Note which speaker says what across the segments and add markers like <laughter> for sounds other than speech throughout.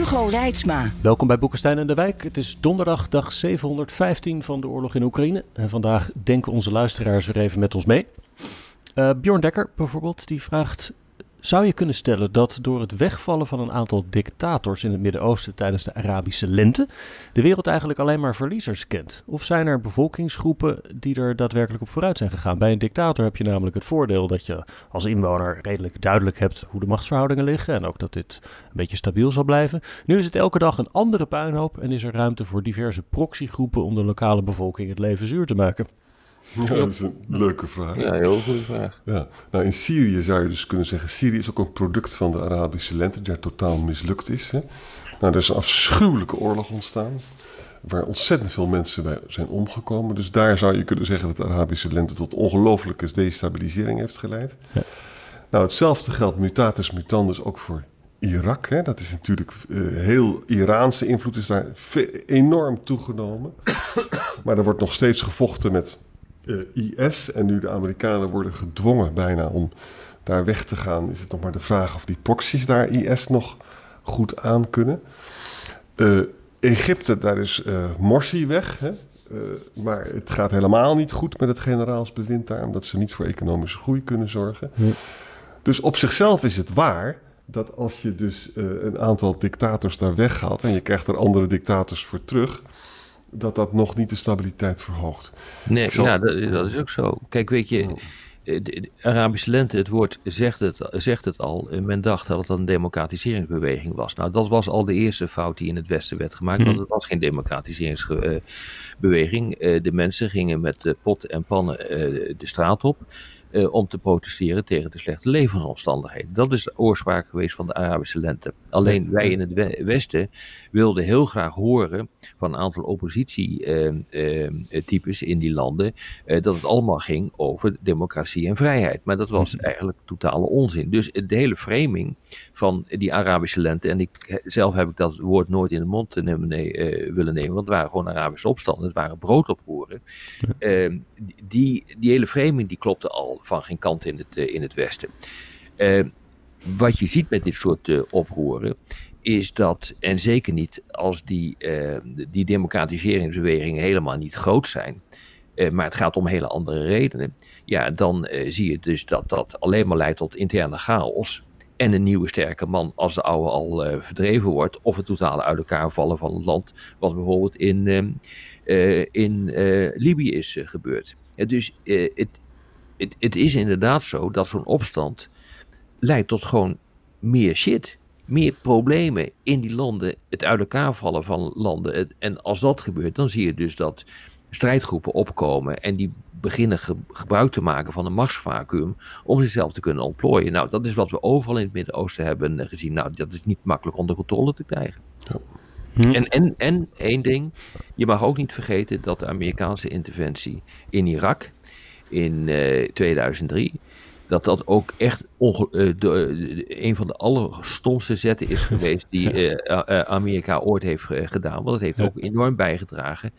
Speaker 1: Hugo Reitsma.
Speaker 2: Welkom bij Boekenstein en de Wijk. Het is donderdag, dag 715 van de oorlog in Oekraïne. En vandaag denken onze luisteraars weer even met ons mee. Uh, Bjorn Dekker bijvoorbeeld, die vraagt... Zou je kunnen stellen dat door het wegvallen van een aantal dictators in het Midden-Oosten tijdens de Arabische lente de wereld eigenlijk alleen maar verliezers kent? Of zijn er bevolkingsgroepen die er daadwerkelijk op vooruit zijn gegaan? Bij een dictator heb je namelijk het voordeel dat je als inwoner redelijk duidelijk hebt hoe de machtsverhoudingen liggen en ook dat dit een beetje stabiel zal blijven. Nu is het elke dag een andere puinhoop en is er ruimte voor diverse proxygroepen om de lokale bevolking het leven zuur te maken.
Speaker 3: Ja, dat is een leuke vraag.
Speaker 4: Ja, heel goede vraag.
Speaker 3: Ja. Nou, in Syrië zou je dus kunnen zeggen... Syrië is ook een product van de Arabische lente... die daar totaal mislukt is. Hè? Nou, er is een afschuwelijke oorlog ontstaan... waar ontzettend veel mensen bij zijn omgekomen. Dus daar zou je kunnen zeggen dat de Arabische lente... tot ongelooflijke destabilisering heeft geleid. Ja. Nou, hetzelfde geldt mutatis mutandis ook voor Irak. Hè? Dat is natuurlijk uh, heel Iraanse invloed is daar enorm toegenomen. maar er wordt nog steeds gevochten met IS. En nu de Amerikanen worden gedwongen bijna om daar weg te gaan, is het nog maar de vraag of die proxies daar IS nog goed aan kunnen. Uh, Egypte, daar is uh, Morsi weg. Hè? maar het gaat helemaal niet goed met het generaalsbewind daar, omdat ze niet voor economische groei kunnen zorgen. Dus op zichzelf is het waar dat als je dus een aantal dictators daar weghaalt en je krijgt er andere dictators voor terug, dat dat nog niet de stabiliteit verhoogt.
Speaker 4: Nee, ja, dat, dat, is ook zo. Kijk, weet je, eh, de Arabische lente, het woord zegt het, zegt het al. Eh, men dacht dat het een democratiseringsbeweging was. Nou, dat was al de eerste fout die in het Westen werd gemaakt, want hm. het was geen democratiseringsbeweging. Eh, de mensen gingen met pot en pannen de straat op. Uh, om te protesteren tegen de slechte levensomstandigheden. Dat is de oorspraak geweest van de Arabische lente. Alleen wij in het Westen wilden heel graag horen van een aantal oppositietypes uh, uh, in die landen dat het allemaal ging over democratie en vrijheid. Maar dat was mhm. eigenlijk totale onzin. Dus de hele framing van die Arabische lente, en ik, zelf heb ik dat woord nooit in de mond nemen, nee, willen nemen, want het waren gewoon Arabische opstanden, het waren broodoproeren. Ehm, die, die hele framing die klopte al van geen kant in het, in het Westen. wat je ziet met dit soort oproeren, is dat, en zeker niet als die, die democratiseringsbewegingen helemaal niet groot zijn, maar het gaat om hele andere redenen, ja, dan zie je dus dat dat alleen maar leidt tot interne chaos. En een nieuwe sterke man als de oude al verdreven wordt, of het totale uit elkaar vallen van het land, wat bijvoorbeeld in, in Libië is gebeurd. dus het, het, het is inderdaad zo dat zo'n opstand leidt tot gewoon meer shit meer problemen in die landen, het uit elkaar vallen van landen. En als dat gebeurt, dan zie je dus dat strijdgroepen opkomen en die beginnen gebruik te maken van een machtsvacuum om zichzelf te kunnen ontplooien. Nou, dat is wat we overal in het Midden-Oosten hebben gezien. Nou, dat is niet makkelijk onder controle te krijgen. Ja. Hm. En, en, en één ding, je mag ook niet vergeten dat de Amerikaanse interventie in Irak in uh, eh, 2003 dat dat ook echt uh, de, een van de allerstomste zetten is <laughs> geweest die Amerika ooit heeft gedaan. Want het heeft ook enorm bijgedragen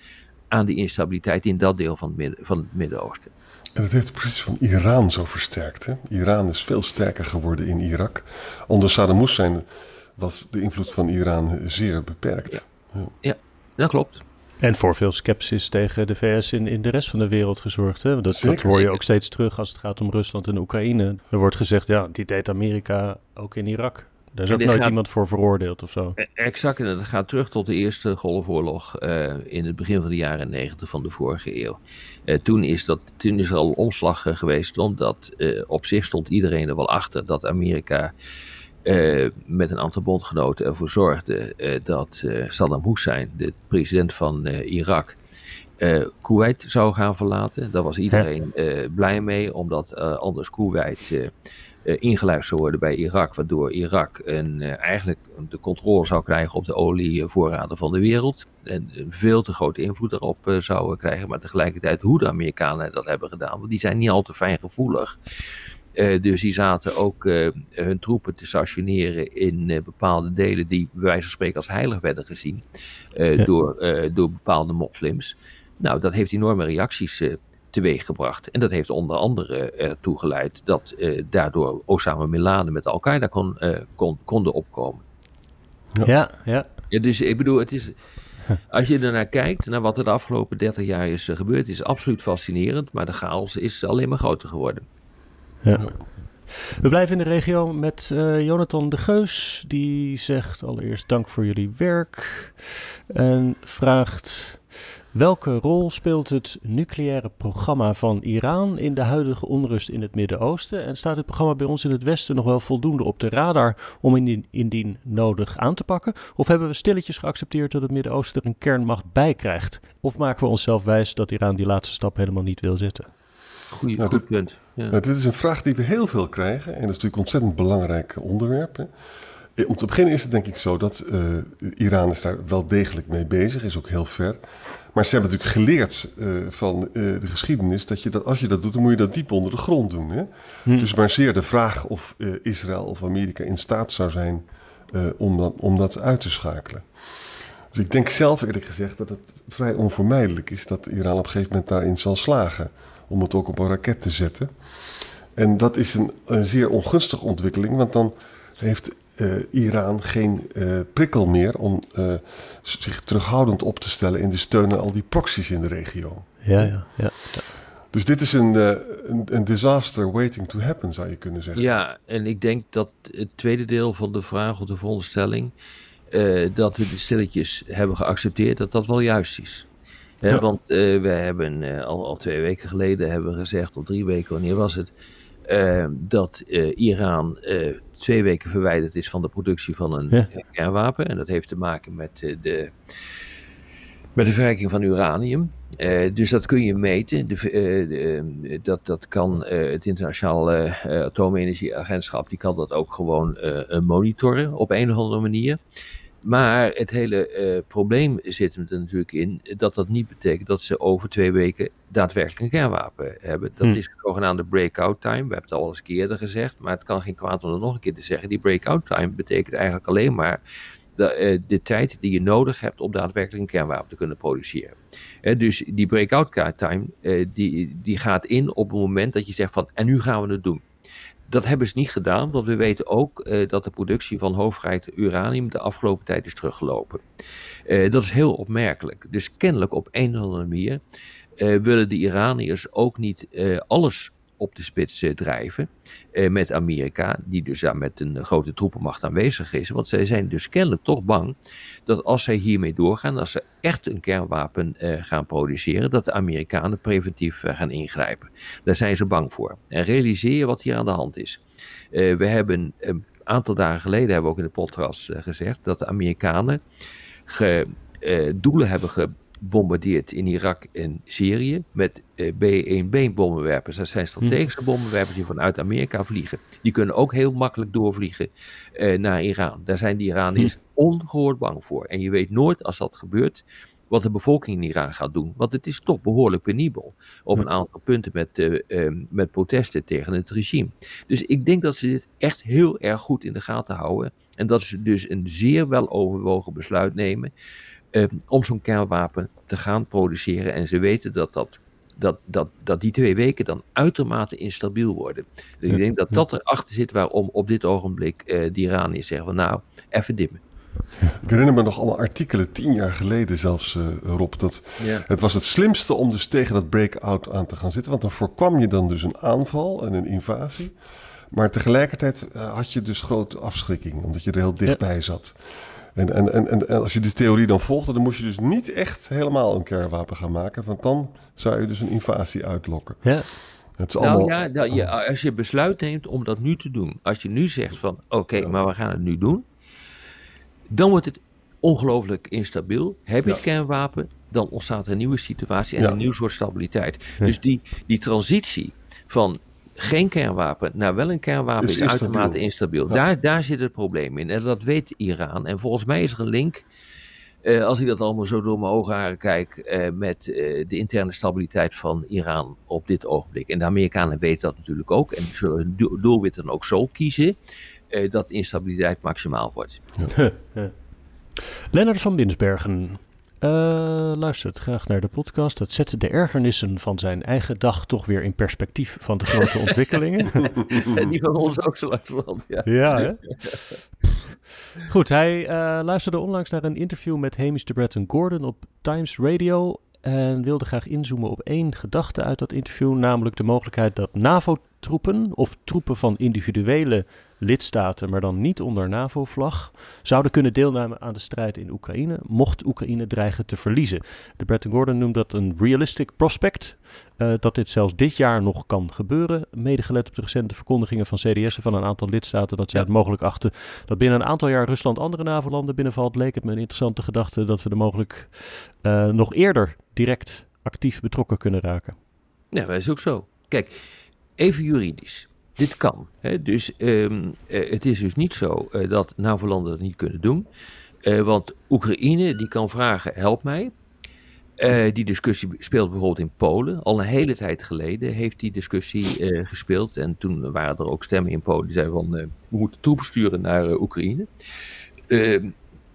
Speaker 4: aan die instabiliteit in dat deel van het, midden, van het Midden-Oosten.
Speaker 3: En dat heeft de positie van Iran zo versterkt. Hè? Iran is veel sterker geworden in Irak. Onder Saddam Hussein was de invloed van Iran zeer beperkt.
Speaker 4: ja, ja dat klopt.
Speaker 2: En voor veel sceptisch tegen de VS in, in de rest van de wereld gezorgd. Hè? Dat, dat hoor je ook steeds terug als het gaat om Rusland en Oekraïne. Er wordt gezegd, ja, die deed Amerika ook in Irak. Daar is ook nooit iemand voor veroordeeld of zo.
Speaker 4: E- exact, en dat gaat terug tot de Eerste Golfoorlog uh, in het begin van de jaren negentig van de vorige eeuw. Uh, toen, is dat, toen is er al omslag geweest, omdat op zich stond iedereen er wel achter dat Amerika uh, met een aantal bondgenoten ervoor zorgde uh, dat uh, Saddam Hussein, de president van Irak, Kuwait zou gaan verlaten. Daar was iedereen blij mee, omdat anders Kuwait ingelijfd zou worden bij Irak, waardoor Irak een, eigenlijk de controle zou krijgen op de olievoorraden van de wereld. En een veel te grote invloed daarop zou krijgen. Maar tegelijkertijd hoe de Amerikanen dat hebben gedaan, want die zijn niet al te fijngevoelig. Dus die zaten ook hun troepen te stationeren in bepaalde delen die bij wijze van spreken als heilig werden gezien ja. door, door bepaalde moslims. Nou, dat heeft enorme reacties teweeggebracht. En dat heeft onder andere ertoe geleid dat uh, daardoor Osama Bin Laden met Al-Qaeda kon, uh, kon, konden opkomen.
Speaker 2: Ja. ja, ja.
Speaker 4: ja. Dus ik bedoel, het is, als je ernaar kijkt, naar wat er de afgelopen 30 jaar is gebeurd, is absoluut fascinerend, maar de chaos is alleen maar groter geworden.
Speaker 2: Ja. We blijven in de regio met uh, Jonathan de Geus. Die zegt allereerst dank voor jullie werk. En vraagt Welke rol speelt het nucleaire programma van Iran in de huidige onrust in het Midden-Oosten? En staat het programma bij ons in het Westen nog wel voldoende op de radar om indien, indien nodig aan te pakken? Of hebben we stilletjes geaccepteerd dat het Midden-Oosten er een kernmacht bij krijgt? Of maken we onszelf wijs dat Iran die laatste stap helemaal niet wil zetten?
Speaker 4: Goeie, nou, goed dit, punt.
Speaker 3: Ja. Nou, dit is een vraag die we heel veel krijgen en dat is natuurlijk een ontzettend belangrijk onderwerp. Hè. Om te beginnen is het denk ik zo dat uh, Iran is daar wel degelijk mee bezig, is ook heel ver. Maar ze hebben natuurlijk geleerd uh, van uh, de geschiedenis dat, je dat als je dat doet, dan moet je dat diep onder de grond doen. Hè? Hm. Dus maar zeer de vraag of Israël of Amerika in staat zou zijn om, dat, om dat uit te schakelen. Dus ik denk zelf eerlijk gezegd dat het vrij onvermijdelijk is dat Iran op een gegeven moment daarin zal slagen. Om het ook op een raket te zetten. En dat is een, een zeer ongunstige ontwikkeling, want dan heeft uh, Iran geen uh, prikkel meer om uh, zich terughoudend op te stellen in de steun aan al die proxies in de regio.
Speaker 2: Ja, ja, ja.
Speaker 3: Dus dit is een, een, een, disaster waiting to happen, zou je kunnen zeggen.
Speaker 4: Ja, en ik denk dat het tweede deel van de vraag of de veronderstelling, dat we de stilletjes hebben geaccepteerd, dat dat wel juist is. Ja. Want we hebben al, al twee weken geleden hebben gezegd, of drie weken, wanneer was het, dat Iran twee weken verwijderd is van de productie van een ja. kernwapen. En dat heeft te maken met uh, de, met de verrijking van uranium. Uh, dus dat kun je meten. De, uh, de, dat, dat kan het internationale atoomenergieagentschap, die kan dat ook gewoon monitoren op een of andere manier. Maar het hele uh, probleem zit er natuurlijk in dat dat niet betekent dat ze over twee weken daadwerkelijk een kernwapen hebben. Dat hm. is de zogenaamde breakout time. We hebben het al eens eerder gezegd, maar het kan geen kwaad om het nog een keer te zeggen. Die breakout time betekent eigenlijk alleen maar de, uh, de tijd die je nodig hebt om daadwerkelijk een kernwapen te kunnen produceren. Uh, dus die breakout time die, die gaat in op het moment dat je zegt van en nu gaan we het doen. Dat hebben ze niet gedaan, want we weten ook uh, dat de productie van hoofdgereid uranium de afgelopen tijd is teruggelopen. Uh, dat is heel opmerkelijk. Dus kennelijk op een of andere manier uh, willen de Iraniërs ook niet alles op de spits drijven met Amerika, die dus daar met een grote troepenmacht aanwezig is. Want zij zijn dus kennelijk toch bang dat als zij hiermee doorgaan, als ze echt een kernwapen gaan produceren, dat de Amerikanen preventief gaan ingrijpen. Daar zijn ze bang voor. En realiseer je wat hier aan de hand is. We hebben een aantal dagen geleden, hebben we ook in de podcast gezegd, dat de Amerikanen doelen hebben gebombardeerd in Irak en Syrië met B-1B bommenwerpers. Dat zijn strategische hm. bommenwerpers die vanuit Amerika vliegen. Die kunnen ook heel makkelijk doorvliegen naar Iran. Daar zijn die Iraniërs hm ongehoord bang voor. En je weet nooit als dat gebeurt wat de bevolking in Iran gaat doen. Want het is toch behoorlijk penibel op een aantal punten met, uh, met protesten tegen het regime. Dus ik denk dat ze dit echt heel erg goed in de gaten houden. En dat ze dus een zeer wel overwogen besluit nemen uh, om zo'n kernwapen te gaan produceren. En ze weten dat dat dat, dat, dat die twee weken dan uitermate instabiel worden. Dus ik denk dat dat erachter zit waarom op dit ogenblik uh, de Iraniërs zeggen van nou, even dimmen.
Speaker 3: Ik herinner me nog allemaal artikelen, tien jaar geleden zelfs, uh, Rob. Dat Het was het slimste om dus tegen dat breakout aan te gaan zitten. Want dan voorkwam je dan dus een aanval en een invasie. Maar tegelijkertijd uh, had je dus grote afschrikking, omdat je er heel dichtbij zat. En, en, en, en, als je die theorie dan volgde, dan moest je dus niet echt helemaal een kernwapen gaan maken. Want dan zou je dus een invasie uitlokken.
Speaker 4: Ja. Het is nou allemaal... ja, dat je, als je besluit neemt om dat nu te doen. Als je nu zegt van oké, ja. maar we gaan het nu doen dan wordt het ongelooflijk instabiel. Heb je ja. kernwapen, dan ontstaat er een nieuwe situatie en ja. een nieuw soort stabiliteit. Dus die, die transitie van geen kernwapen, nou wel een kernwapen, is,
Speaker 3: Is
Speaker 4: is
Speaker 3: instabiel.
Speaker 4: uitermate instabiel.
Speaker 3: Ja.
Speaker 4: Daar, daar zit het probleem in. En dat weet Iran. En volgens mij is er een link, eh, als ik dat allemaal zo door mijn ogen kijk, eh, met eh, de interne stabiliteit van Iran op dit ogenblik. En de Amerikanen weten dat natuurlijk ook. En die zullen hun do- doelwit dan ook zo kiezen. eh, dat de instabiliteit maximaal wordt. <laughs>
Speaker 2: Lennart van Binsbergen eh, luistert graag naar de podcast. Dat zet de ergernissen van zijn eigen dag toch weer in perspectief van de grote <laughs> ontwikkelingen.
Speaker 4: En die van ons ook zo langzamerhand. Ja.
Speaker 2: Ja, hè? Goed, hij eh, luisterde onlangs naar een interview met Hamish de Bretton Gordon op Times Radio en wilde graag inzoomen op één gedachte uit dat interview, namelijk de mogelijkheid dat NAVO-troepen of troepen van individuele lidstaten, maar dan niet onder NAVO-vlag, zouden kunnen deelnemen aan de strijd in Oekraïne, mocht Oekraïne dreigen te verliezen. De Bretton Gordon noemt dat een realistic prospect, eh, dat dit zelfs dit jaar nog kan gebeuren, mede gelet op de recente verkondigingen van CDS'en van een aantal lidstaten dat zij
Speaker 4: Ja.
Speaker 2: het mogelijk achten dat binnen een aantal jaar Rusland andere NAVO-landen binnenvalt, leek het me een interessante gedachte dat we er mogelijk eh, nog eerder direct actief betrokken kunnen raken.
Speaker 4: Ja, dat is ook zo. Kijk, even juridisch. Dit kan. Hè? Dus ehm, eh, het is dus niet zo eh, dat NAVO-landen dat niet kunnen doen. Eh, want Oekraïne die kan vragen, help mij. Die discussie speelt bijvoorbeeld in Polen. Al een hele tijd geleden heeft die discussie gespeeld. En toen waren er ook stemmen in Polen die zeiden van... we moeten troepen sturen naar Oekraïne. Ehm,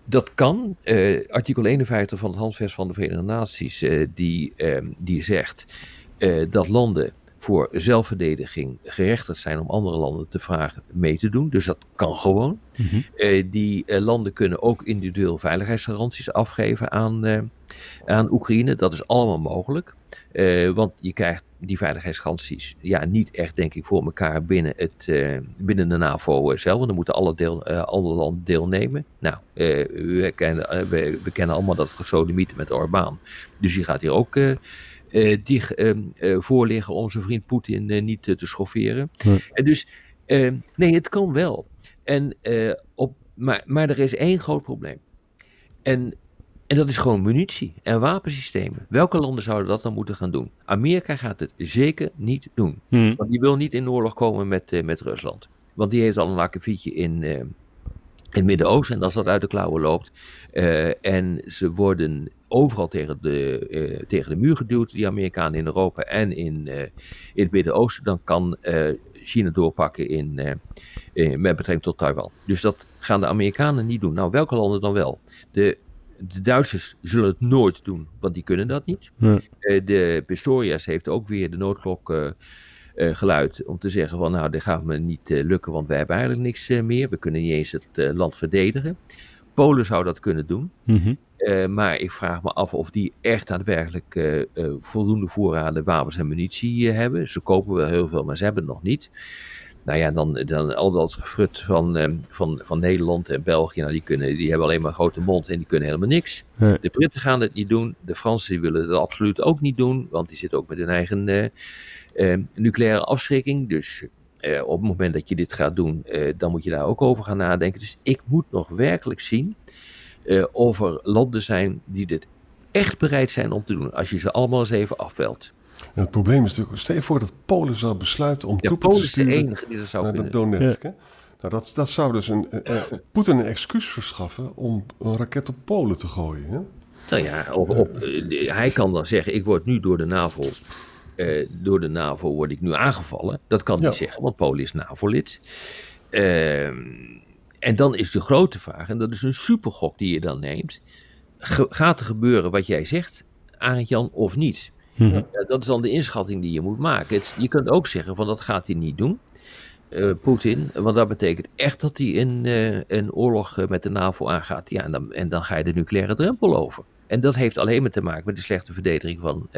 Speaker 4: dat kan. Artikel 51 van het Handvest van de Verenigde Naties... die, ehm, die zegt dat landen voor zelfverdediging gerechtigd zijn om andere landen te vragen mee te doen. Dus dat kan gewoon. Eh, die eh, landen kunnen ook individueel veiligheidsgaranties afgeven aan, eh, aan Oekraïne. Dat is allemaal mogelijk. Want je krijgt die veiligheidsgaranties ja, niet echt, denk ik, voor elkaar binnen, het, binnen de NAVO zelf. Want dan moeten alle, deel, alle landen deelnemen. Nou, we, kennen, we, we kennen allemaal dat gesodemieten met Orbán. Dus die gaat hier ook eh, dicht eh, eh, voor liggen om zijn vriend Poetin niet te schofferen.
Speaker 2: Nee.
Speaker 4: En dus, nee, het kan wel. En, op, maar, maar er is één groot probleem. En, en dat is gewoon munitie en wapensystemen. Welke landen zouden dat dan moeten gaan doen? Amerika gaat het zeker niet doen.
Speaker 2: Hm.
Speaker 4: Want die wil niet in oorlog komen met, met Rusland. Want die heeft al een akkefietje in, in het Midden-Oosten. En als dat uit de klauwen loopt. en ze worden overal tegen de, eh, tegen de muur geduwd, die Amerikanen in Europa en in, eh, in het Midden-Oosten. Dan kan eh, China doorpakken in, met betrekking tot Taiwan. Dus dat gaan de Amerikanen niet doen. Nou, welke landen dan wel? De, de Duitsers zullen het nooit doen, want die kunnen dat niet.
Speaker 2: Ja.
Speaker 4: De Pistorius heeft ook weer de noodklok geluid om te zeggen van nou, dit gaat me niet lukken, want we hebben eigenlijk niks meer. We kunnen niet eens het land verdedigen. Polen zou dat kunnen doen.
Speaker 2: Mhm.
Speaker 4: Eh, maar ik vraag me af of die echt daadwerkelijk eh, eh, voldoende voorraden wapens en munitie hebben. Ze kopen wel heel veel, maar ze hebben het nog niet. Nou ja, dan, dan al dat gefrut van, van, van Nederland en België, nou, die, kunnen, die hebben alleen maar een grote mond en die kunnen helemaal niks.
Speaker 2: Nee.
Speaker 4: De Britten gaan het niet doen. De Fransen die willen het absoluut ook niet doen, want die zitten ook met hun eigen nucleaire afschrikking. Dus op het moment dat je dit gaat doen, dan moet je daar ook over gaan nadenken. Dus ik moet nog werkelijk zien eh, of er landen zijn die dit echt bereid zijn om te doen. Als je ze allemaal eens even afbelt.
Speaker 3: En het probleem is natuurlijk, stel je voor dat Polen zou besluiten om
Speaker 4: Ja,
Speaker 3: troepen
Speaker 4: Polen
Speaker 3: te
Speaker 4: is de
Speaker 3: sturen
Speaker 4: enige die dat zou
Speaker 3: naar
Speaker 4: kunnen.
Speaker 3: Donetsk. hè? Nou, dat, dat zou dus een, eh, eh, Poetin een excuus verschaffen om een raket op Polen te gooien. Hè?
Speaker 4: Nou ja, op, op, hij kan dan zeggen, ik word nu door de NAVO, eh, door de NAVO word ik nu aangevallen. Dat kan hij
Speaker 3: Ja.
Speaker 4: zeggen, want Polen is NAVO-lid. Ehm, en dan is de grote vraag, en dat is een supergok die je dan neemt. Ge- gaat er gebeuren wat jij zegt, Arend Jan, of niet?
Speaker 2: Mhm.
Speaker 4: Ja, dat is dan de inschatting die je moet maken. Het- je kunt ook zeggen van dat gaat hij niet doen. eh, Poetin, want dat betekent echt dat hij een, eh, een oorlog eh, met de NAVO aangaat. Ja, en dan, en dan ga je de nucleaire drempel over. En dat heeft alleen maar te maken met de slechte verdediging van,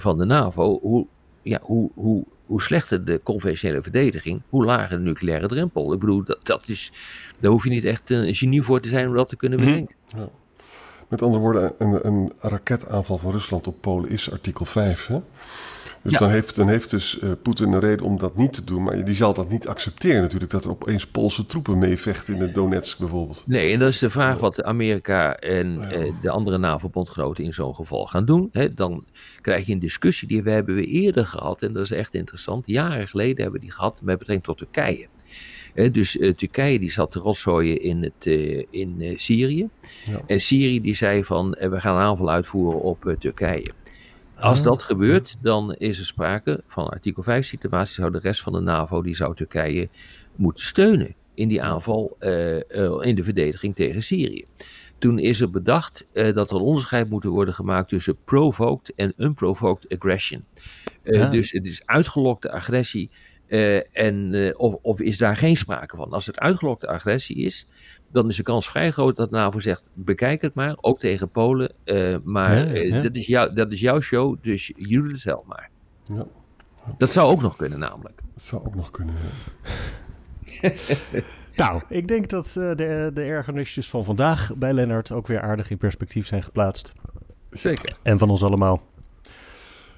Speaker 4: van de NAVO. Hoe, ja, hoe, hoe, hoe slechter de conventionele verdediging, hoe lager de nucleaire drempel. Ik bedoel, dat, dat is, daar hoef je niet echt een genie voor te zijn om dat te kunnen
Speaker 2: Mhm.
Speaker 4: bedenken.
Speaker 3: Met andere woorden, een, een raketaanval van Rusland op Polen is artikel 5. Hè? Dus
Speaker 4: Ja.
Speaker 3: dan, heeft, dan heeft dus eh, Poetin een reden om dat niet te doen. Maar die zal dat niet accepteren natuurlijk. Dat er opeens Poolse troepen meevechten in de Donetsk bijvoorbeeld.
Speaker 4: Nee, en dat is de vraag wat Amerika en eh, de andere NAVO-bondgenoten in zo'n geval gaan doen. Hè, dan krijg je een discussie die we hebben we eerder gehad. En dat is echt interessant. Jaren geleden hebben we die gehad met betrekking tot Turkije. Dus eh, Turkije die zat te rotzooien in, het, in Syrië.
Speaker 3: Ja.
Speaker 4: En Syrië die zei van we gaan een aanval uitvoeren op Turkije. Als dat gebeurt, dan is er sprake van artikel 5 situatie. Zou de rest van de NAVO, die zou Turkije moeten steunen in die aanval, eh, eh, in de verdediging tegen Syrië. Toen is er bedacht eh, dat er een onderscheid moet worden gemaakt tussen provoked en unprovoked aggression. Dus het is uitgelokte agressie en, of, of is daar geen sprake van. Als het uitgelokte agressie is, dan is de kans vrij groot dat de NAVO zegt: bekijk het maar, ook tegen Polen. eh, maar
Speaker 2: Ja,
Speaker 4: eh,
Speaker 2: ja.
Speaker 4: Dat, is jou, dat is jouw show, dus jullie doet het zelf maar.
Speaker 3: Ja,
Speaker 4: Dat zou ook nog kunnen, namelijk.
Speaker 3: dat zou ook nog kunnen. ja. <laughs>
Speaker 2: Nou, ik denk dat eh, de, de ergernisjes van vandaag bij Lennart ook weer aardig in perspectief zijn geplaatst.
Speaker 4: Zeker.
Speaker 2: En van ons allemaal.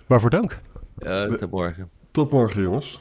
Speaker 2: Waarvoor dank.
Speaker 4: Uh, tot morgen.
Speaker 3: Tot morgen jongens.